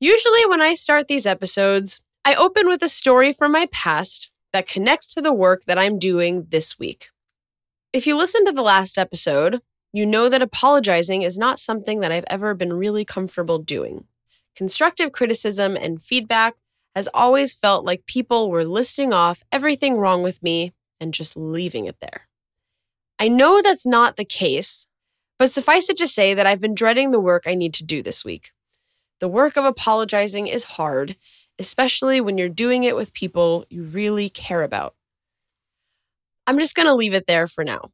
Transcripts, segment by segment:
Usually, when I start these episodes, I open with a story from my past that connects to the work that I'm doing this week. If you listened to the last episode, you know that apologizing is not something that I've ever been really comfortable doing. Constructive criticism and feedback has always felt like people were listing off everything wrong with me and just leaving it there. I know that's not the case, but suffice it to say that I've been dreading the work I need to do this week. The work of apologizing is hard, especially when you're doing it with people you really care about. I'm just going to leave it there for now.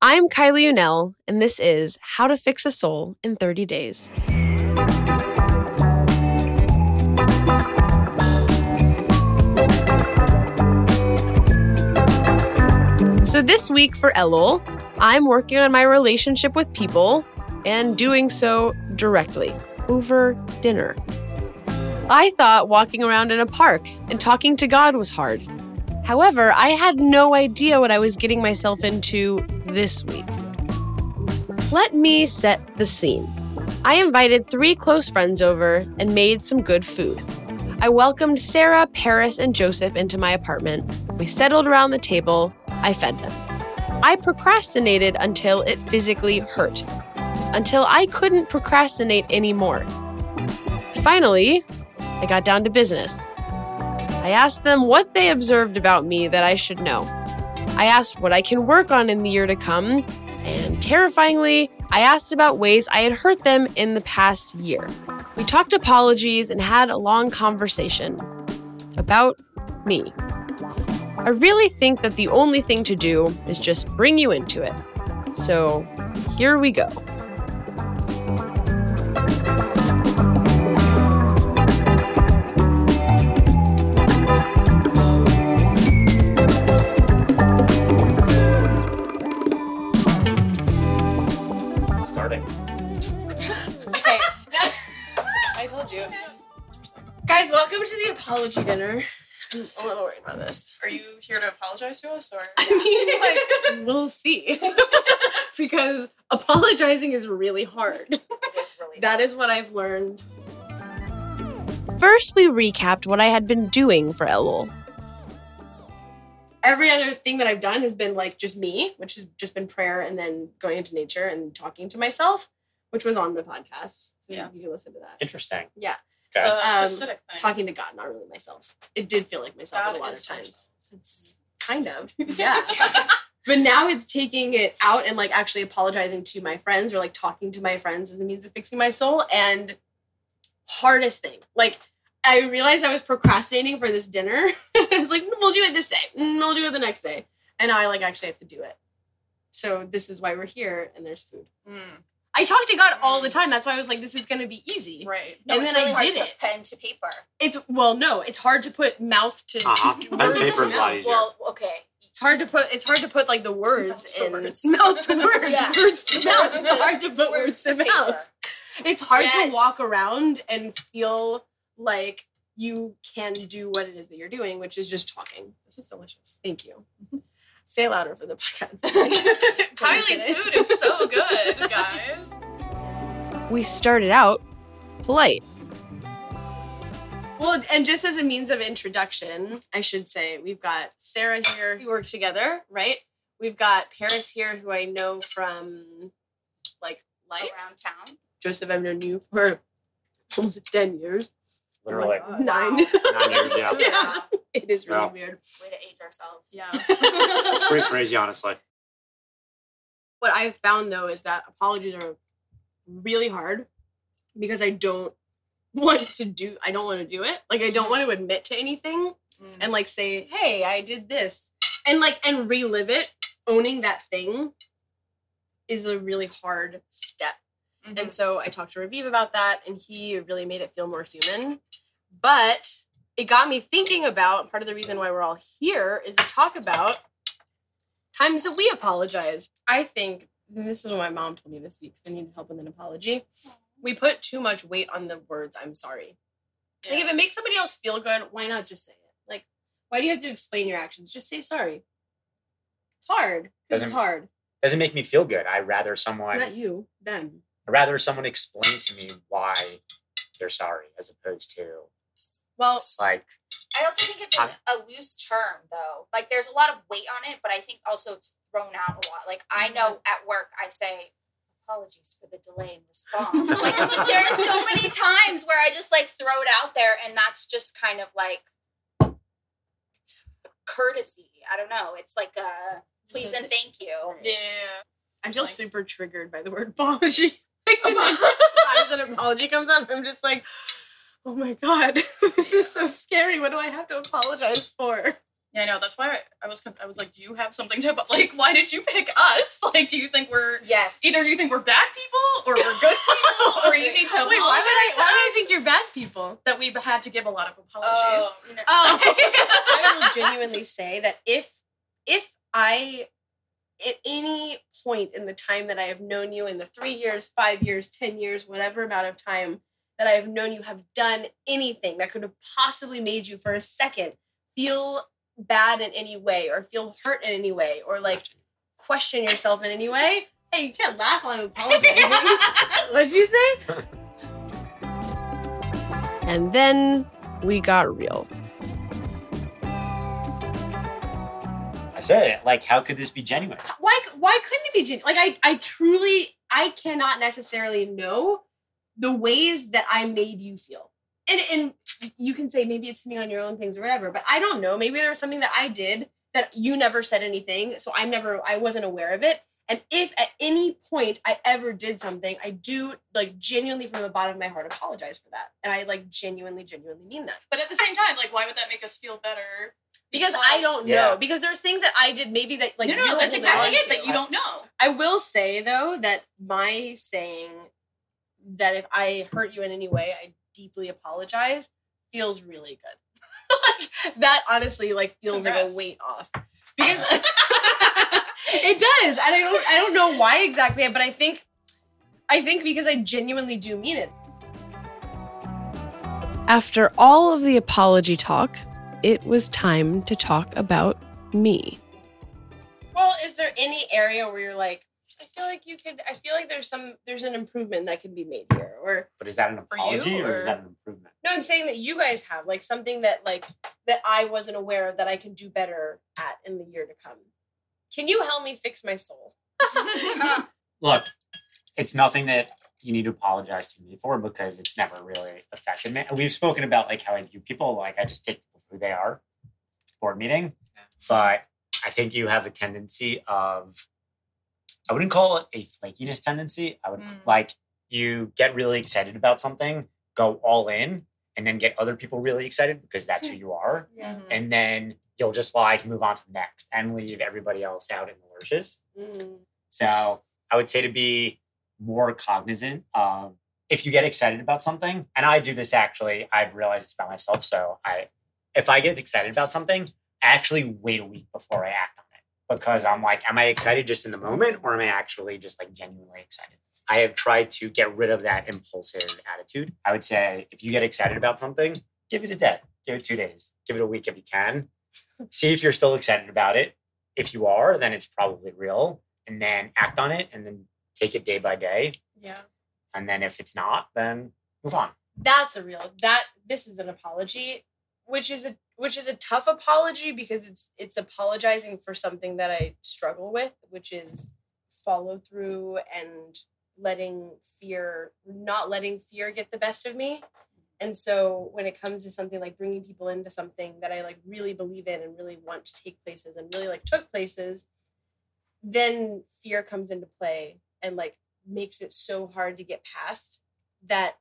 I'm Kylie Unell, and this is How to Fix a Soul in 30 Days. So, this week for Elul, I'm working on my relationship with people and doing so directly over dinner. I thought walking around in a park and talking to God was hard. However, I had no idea what I was getting myself into this week. Let me set the scene. I invited three close friends over and made some good food. I welcomed Sarah, Paris, and Joseph into my apartment. We settled around the table. I fed them. I procrastinated until it physically hurt, until I couldn't procrastinate anymore. Finally, I got down to business. I asked them what they observed about me that I should know. I asked what I can work on in the year to come, and terrifyingly, I asked about ways I had hurt them in the past year. We talked apologies and had a long conversation about me. I really think that the only thing to do is just bring you into it. So here we go. Starting. Okay. I told you. Guys, welcome to the apology dinner. I'm a little worried about this. Are you here to apologize to us or? I mean, like, we'll see. because apologizing is really hard. That is what I've learned. First, we recapped what I had been doing for Elul. Every other thing that I've done has been like just me, which has just been prayer and then going into nature and talking to myself, which was on the podcast. Yeah. You can listen to that. Interesting. Yeah. Okay. So Um, Hasidic thing. talking to God, not really myself. It did feel like myself God a lot of is times. It's kind of, yeah. but now it's taking it out and like actually apologizing to my friends or like talking to my friends as a means of fixing my soul. And hardest thing, like I realized I was procrastinating for this dinner. I was like, we'll do it this day. Mm, We'll do it the next day. And now I like actually have to do it. So this is why we're here and there's food. Mm, I talk to God all the time. That's why I was like, this is gonna be easy. right. And then I really hard did it. Pen to paper. It's well, no, it's hard to put mouth to Uh-huh. to Pen words paper's to a lot mouth. easier. Well, okay. It's hard to put. It's hard to put like the words Mouth to in words. mouth to words, Yeah. words to mouth. It's hard to put words to paper. mouth. It's hard Yes. to walk around and feel like you can do what it is that you're doing, which is just talking. This is delicious. Thank you. Mm-hmm. Say it louder for the podcast. Kylie's food is so good, guys. we started out polite. Well, and just as a means of introduction, I should say we've got Sarah here. We work together, right? We've got Paris here, who I know from like life. Around town. Joseph, I've known you for almost ten years. Literally. Oh my God. nine. Nine years, yeah. yeah. It is really Yeah. weird. Way to age ourselves. Yeah. Pretty crazy, honestly. what I've found though is that apologies are really hard because I don't want to do I don't want to do it. Like I don't want to admit to anything Mm. and like say, "Hey, I did this." And like and relive it, owning that thing is a really hard step. Mhm. And so I talked to Raviv about that and he really made it feel more human. But it got me thinking about part of the reason why we're all here is to talk about times that we apologized. I think and this is what my mom told me this week because I needed help with an apology. We put too much weight on the words "I'm sorry." Like if it makes somebody else feel good, why not just say it? Like, why do you have to explain your actions? Just say sorry. It's hard it's hard. Doesn't make me feel good. I'd rather someone Not you, them. I'd rather someone explain to me why they're sorry as opposed to Well, like I also think it's a, I'm- a loose term though. Like there's a lot of weight on it, but I think also it's thrown out a lot. Like I know mm-hmm. at work I say apologies for the delay in response. like there are so many times where I just like throw it out there and that's just kind of like courtesy. I don't know. It's like a please and thank you. Yeah. I feel Like- super triggered by the word apology. Like, times an apology comes up, I'm just like, oh my god, this is so scary. What do I have to apologize for? Yeah, I know. That's why I, I was. I was like, do you have something to? But like, why did you pick us? Like, do you think we're Yes. either you think we're bad people or we're good people, or you need to Wait, apologize? why would I, why would I think you're bad people? that we've had to give a lot of oh, apologies? Oh, no. Oh, I will genuinely say that if if I at any point in the time that I have known you in the three years, five years, ten years, whatever amount of time that I have known you have done anything that could have possibly made you for a second feel bad in any way or feel hurt in any way or like question yourself in any way, hey, you can't laugh while I'm apologizing. What'd you say? And then we got real. I said it. Like, how could this be genuine? why why couldn't it be genuine? Like I I truly I cannot necessarily know the ways that I made you feel. And and you can say maybe it's hitting on your own things or whatever, but I don't know. Maybe there was something that I did that you never said anything, so I'm never I wasn't aware of it. And if at any point I ever did something, I do like genuinely from the bottom of my heart apologize for that. And I like genuinely, genuinely mean that. But at the same time, like, why would that make us feel better? Because I don't Yeah. know. Because there's things that I did maybe that like no, no, you're that's exactly it. That you don't know. I will say though that my saying that if I hurt you in any way, I deeply apologize feels really good. like that honestly like feels like a weight off. Because it does. And I don't I don't know why exactly, but I think I think because I genuinely do mean it. After all of the apology talk, it was time to talk about me. Well, is there any area where you're like, I feel like you could. I feel like there's some. There's an improvement that can be made here. Or But is that an For you, apology or, or- is that an improvement? no, I'm saying that you guys have like something that like that I wasn't aware of that I can do better at in the year to come. Can you help me fix my soul? Look, it's nothing that you need to apologize to me for because it's never really affected me. We've spoken about like how I view people. Like I just take people for who they are. Board meeting, but I think you have a tendency of. I wouldn't call it a flakiness tendency. I would Mm. like you get really excited about something, go all in, and then get other people really excited because that's who you are. Mhm. And then you'll just like move on to the next and leave everybody else out in the lurches. Mm. So I would say to be more cognizant of if you get excited about something, and I do this actually, I've realized this about myself. So I, if I get excited about something, I actually wait a week before I act on it because I'm like, am I excited just in the moment or am I actually just like genuinely excited? I have tried to get rid of that impulsive attitude. I would say if you get excited about something, give it a day, give it two days, give it a week if you can. See if you're still excited about it. If you are, then it's probably real and then act on it and then take it day by day. Yeah. And then if it's not, then move on. That's a real that. This is an apology, which is a which is a tough apology because it's it's apologizing for something that I struggle with, which is follow through and letting fear not letting fear get the best of me. And so when it comes to something like bringing people into something that I like really believe in and really want to take places and really like took places, then fear comes into play and like makes it so hard to get past that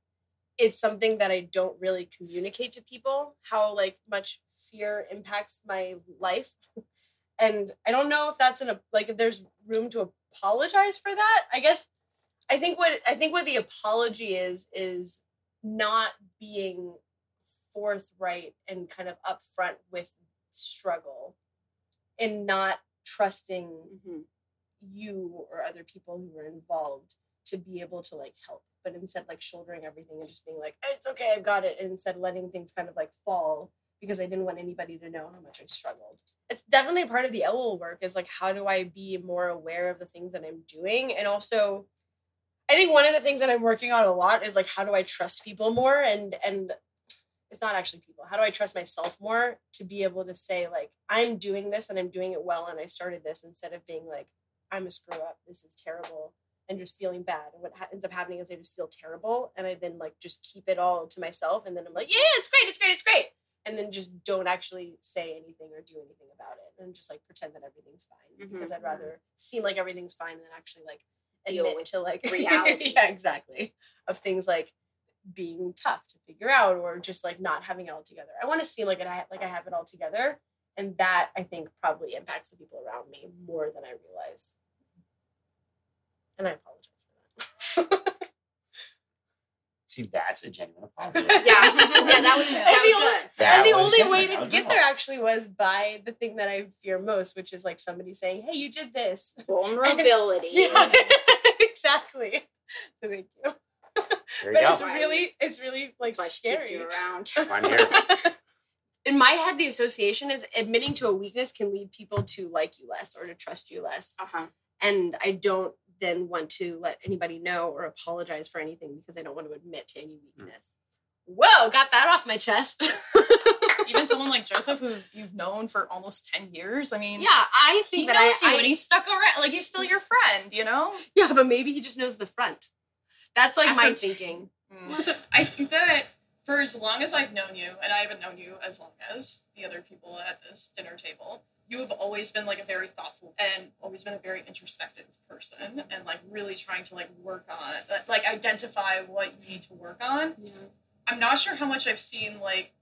it's something that I don't really communicate to people how like much fear impacts my life. And I don't know if that's an like if there's room to apologize for that. I guess I think what I think what the apology is is not being forthright and kind of upfront with struggle and not trusting mm-hmm. you or other people who were involved to be able to like help but instead like shouldering everything and just being like it's okay i've got it and instead letting things kind of like fall because i didn't want anybody to know how much i struggled it's definitely part of the Elul work is like how do i be more aware of the things that i'm doing and also I think one of the things that I'm working on a lot is like how do I trust people more and and it's not actually people. How do I trust myself more to be able to say like I'm doing this and I'm doing it well and I started this instead of being like I'm a screw up. This is terrible and just feeling bad. And what ha- ends up happening is I just feel terrible and I then like just keep it all to myself and then I'm like, yeah, it's great, it's great, it's great. And then just don't actually say anything or do anything about it and just like pretend that everything's fine mm-hmm, because I'd mm-hmm. rather seem like everything's fine than actually like Deal with to like reality. yeah, exactly. Of things like being tough to figure out or just like not having it all together. I want to seem like I like I have it all together. And that I think probably impacts the people around me more than I realize. And I apologize for that. See, that's a genuine apology. Yeah, yeah, that was that And the was only- good. That and the only genuine. way to get there actually was by the thing that I fear most, which is like somebody saying, Hey, you did this. Vulnerability. Yeah, exactly. So thank you. There But you it's really, it's really like That's why she keeps scary. you around. I'm here. In my head, the association is admitting to a weakness can lead people to like you less or to trust you less. Uh-huh. And I don't then want to let anybody know or apologize for anything because I don't want to admit to any weakness. Whoa, got that off my chest. Even someone like Joseph, who you've known for almost ten years. I mean, yeah, I think he think knows I, you, I and he's stuck around. Like he's still your friend, you know. yeah, but maybe he just knows the front. That's like my After t- thinking. Mm. I think that for as long as I've known you, and I haven't known you as long as the other people at this dinner table, you have always been like a very thoughtful and always been a very introspective person, and like really trying to like work on, like identify what you need to work on. I'm not sure how much I've seen like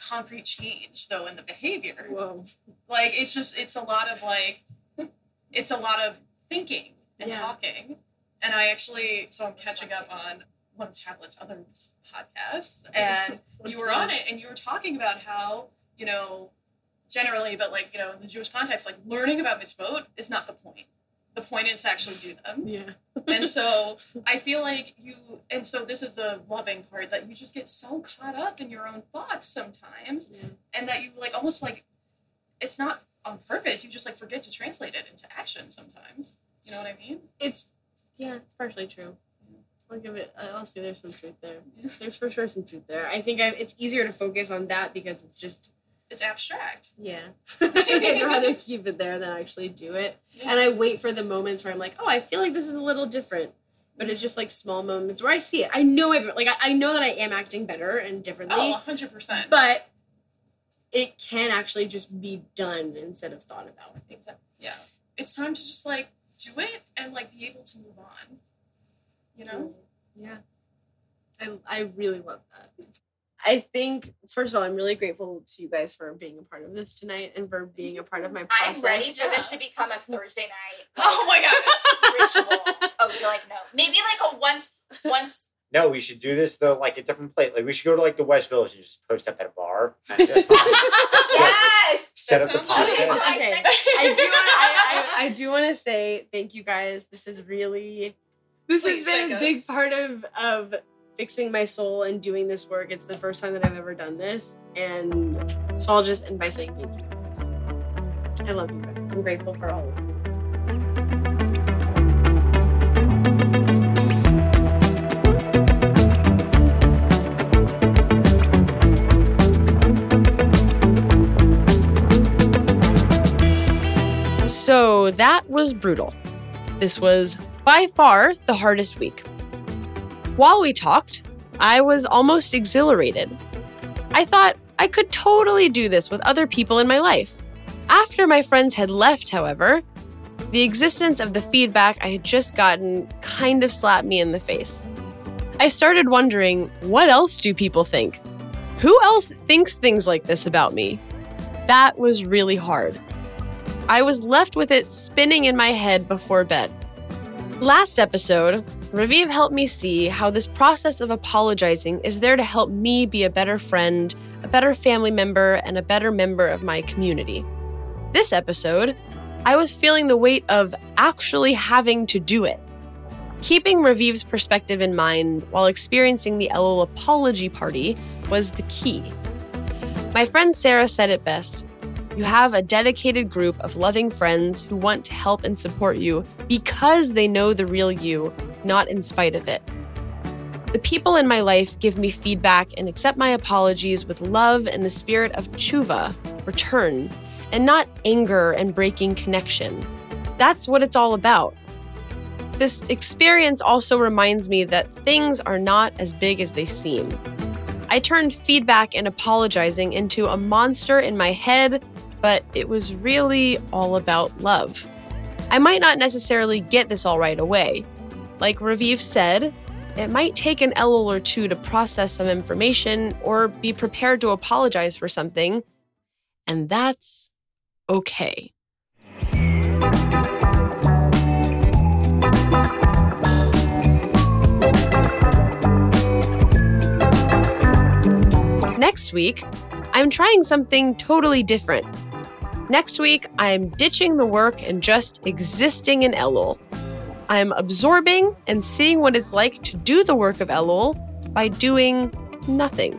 concrete change though in the behavior. Whoa. Like it's just it's a lot of like it's a lot of thinking and Yeah. talking. And I actually so I'm catching up on one of Tablet's other podcasts and you were on it and you were talking about how, you know, generally, but like, you know, in the Jewish context, like learning about mitzvot is not the point. The point is to actually do them. Yeah. And so I feel like you, and so this is the loving part that you just get so caught up in your own thoughts sometimes, Yeah. and that you like almost like it's not on purpose. You just like forget to translate it into action sometimes. You know what I mean? It's yeah, it's partially true. I'll give it. I'll see. There's some truth there. There's for sure some truth there. I think I, it's easier to focus on that because it's just It's abstract. yeah. I'd rather keep it there than actually do it. And I wait for the moments where I'm like, oh, I feel like this is a little different. But it's just like small moments where I see it. I know I've like I, I know that I am acting better and differently. Oh, 100%. but it can actually just be done instead of thought about. Exactly. Yeah. It's time to just like do it and like be able to move on. You know? Yeah. I I really love that. I think first of all, I'm really grateful to you guys for being a part of this tonight and for being a part of my process. I'm ready for this to become a Thursday night Oh my gosh. ritual. Oh, you're like no, maybe like a once once. No, we should do this though, like a different place. Like we should go to like the West Village and just post up at a bar and just yes. set That up the sounds like- Okay, podcast. I Okay. I do want I, I, I do want to say thank you guys. This is really this Please has been a big part of of fixing my soul and doing this work. It's the first time that I've ever done this, and so I'll just end by saying thank you guys. I love you guys. I'm grateful for all of you. So that was brutal. This was by far the hardest week. While we talked, I was almost exhilarated. I thought I could totally do this with other people in my life. After my friends had left, however, the existence of the feedback I had just gotten kind of slapped me in the face. I started wondering what else do people think? Who else thinks things like this about me? That was really hard. I was left with it spinning in my head before bed. Last episode, Raviv helped me see how this process of apologizing is there to help me be a better friend, a better family member, and a better member of my community. This episode, I was feeling the weight of actually having to do it. Keeping Raviv's perspective in mind while experiencing the Elul apology party was the key. My friend Sarah said it best you have a dedicated group of loving friends who want to help and support you because they know the real you, not in spite of it. The people in my life give me feedback and accept my apologies with love and the spirit of tshuva, return, and not anger and breaking connection. That's what it's all about. This experience also reminds me that things are not as big as they seem. I turned feedback and apologizing into a monster in my head, but it was really all about love. I might not necessarily get this all right away. Like Raviv said, it might take an Elul or two to process some information or be prepared to apologize for something, and that's okay. Next week, I'm trying something totally different. Next week, I'm ditching the work and just existing in Elul. I'm absorbing and seeing what it's like to do the work of Elul by doing nothing.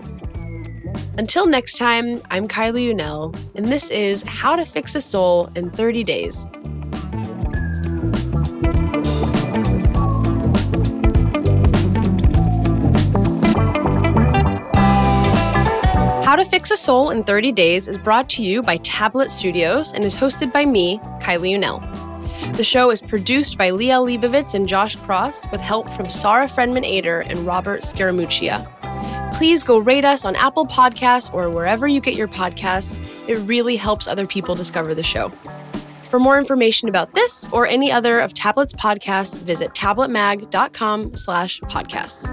Until next time, I'm Kylie Unell, and this is How to Fix a Soul in 30 Days. How to Fix a Soul in 30 Days is brought to you by Tablet Studios and is hosted by me, Kylie Unell. The show is produced by Leah Leibovitz and Josh Cross with help from Sarah Fredman Aeder and Robert Scaramuccia. Please go rate us on Apple Podcasts or wherever you get your podcasts. It really helps other people discover the show. For more information about this or any other of Tablet's podcasts, visit tabletmag.com slash podcasts.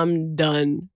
I'm done.